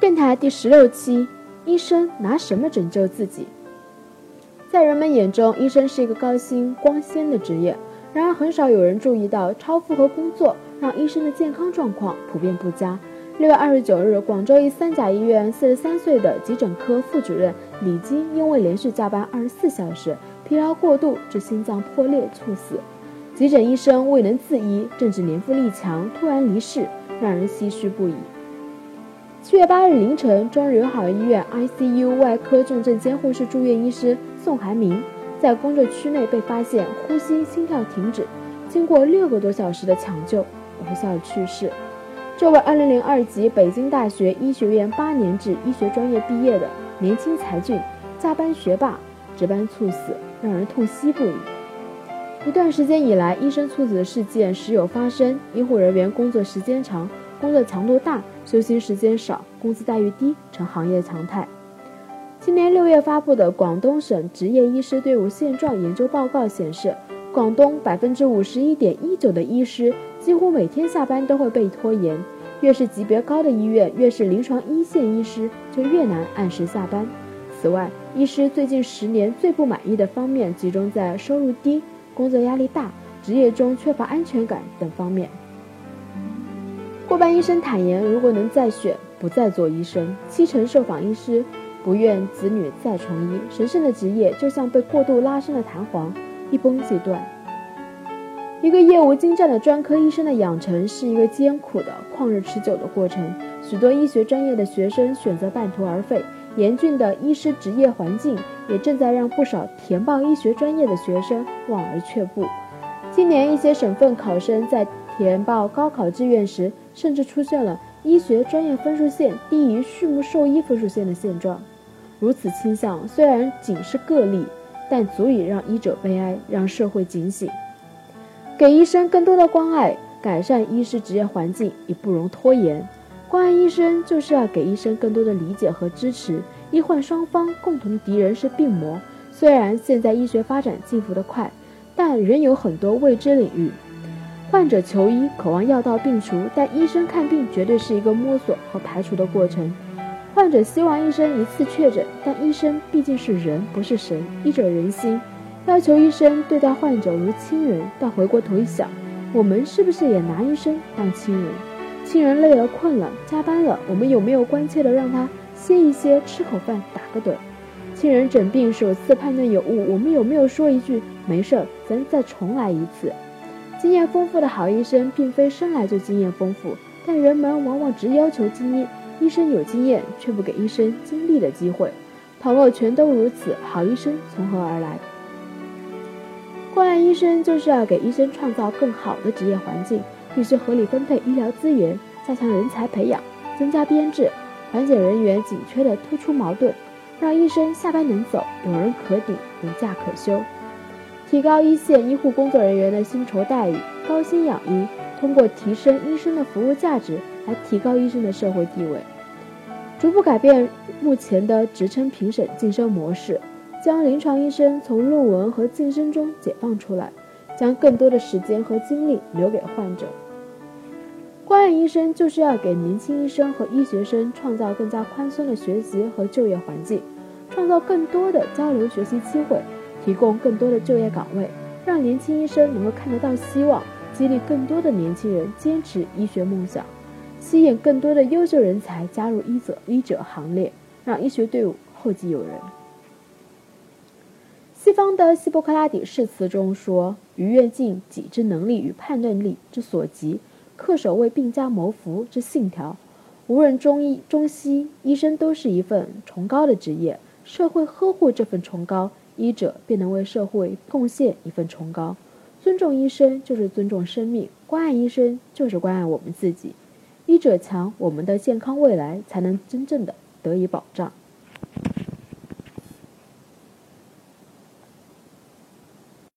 电台第十六期：医生拿什么拯救自己？在人们眼中，医生是一个高薪光鲜的职业。然而，很少有人注意到，超负荷工作让医生的健康状况普遍不佳。六月二十九日，广州一三甲医院四十三岁的急诊科副主任李基因为连续加班二十四小时，疲劳过度致心脏破裂猝死。急诊医生未能自医，正值年富力强，突然离世，让人唏嘘不已。七月八日凌晨，中日友好医院 ICU 外科重症监护室住院医师宋寒明。在工作区内被发现呼吸、心跳停止，经过六个多小时的抢救，无效去世。这位2002级北京大学医学院八年制医学专业毕业的年轻才俊，加班学霸，值班猝死，让人痛惜不已。一段时间以来，医生猝死的事件时有发生，医护人员工作时间长、工作强度大、休息时间少、工资待遇低，成行业常态。今年六月发布的《广东省执业医师队伍现状研究报告》显示，广东百分之五十一点一九的医师几乎每天下班都会被拖延。越是级别高的医院，越是临床一线医师就越难按时下班。此外，医师最近十年最不满意的方面集中在收入低、工作压力大、职业中缺乏安全感等方面。过半医生坦言，如果能再选，不再做医生。七成受访医师。不愿子女再从医，神圣的职业就像被过度拉伸的弹簧，一崩即断。一个业务精湛的专科医生的养成是一个艰苦的、旷日持久的过程。许多医学专业的学生选择半途而废，严峻的医师职业环境也正在让不少填报医学专业的学生望而却步。今年，一些省份考生在填报高考志愿时，甚至出现了医学专业分数线低于畜牧兽医分数线的现状。如此倾向虽然仅是个例，但足以让医者悲哀，让社会警醒。给医生更多的关爱，改善医师职业环境已不容拖延。关爱医生就是要给医生更多的理解和支持。医患双方共同的敌人是病魔。虽然现在医学发展进步得快，但仍有很多未知领域。患者求医渴望药到病除，但医生看病绝对是一个摸索和排除的过程。患者希望医生一次确诊，但医生毕竟是人，不是神。医者仁心，要求医生对待患者如亲人。但回过头一想，我们是不是也拿医生当亲人？亲人累了、困了、加班了，我们有没有关切的让他歇一歇、吃口饭、打个盹？亲人诊病首次判断有误，我们有没有说一句“没事儿，咱再重来一次”？经验丰富的好医生，并非生来就经验丰富，但人们往往只要求经验。医生有经验，却不给医生经历的机会。倘若全都如此，好医生从何而来？关爱医生就是要给医生创造更好的职业环境，必须合理分配医疗资源，加强人才培养，增加编制，缓解人员紧缺的突出矛盾，让医生下班能走，有人可顶，有假可休，提高一线医护工作人员的薪酬待遇，高薪养医。通过提升医生的服务价值，来提高医生的社会地位，逐步改变目前的职称评审晋升模式，将临床医生从论文和晋升中解放出来，将更多的时间和精力留给患者。关爱医生就是要给年轻医生和医学生创造更加宽松的学习和就业环境，创造更多的交流学习机会，提供更多的就业岗位，让年轻医生能够看得到希望。激励更多的年轻人坚持医学梦想，吸引更多的优秀人才加入医者医者行列，让医学队伍后继有人。西方的希波克拉底誓词中说：“于愿尽己之能力与判断力之所及，恪守为病家谋福之信条。”无论中医中西，医生都是一份崇高的职业。社会呵护这份崇高，医者便能为社会贡献一份崇高。尊重医生就是尊重生命，关爱医生就是关爱我们自己。医者强，我们的健康未来才能真正的得以保障。